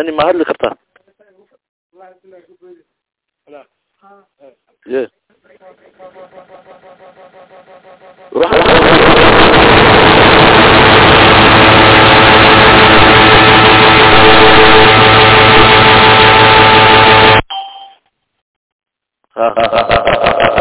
ani ma hadli kartaa ye ha ha ha ha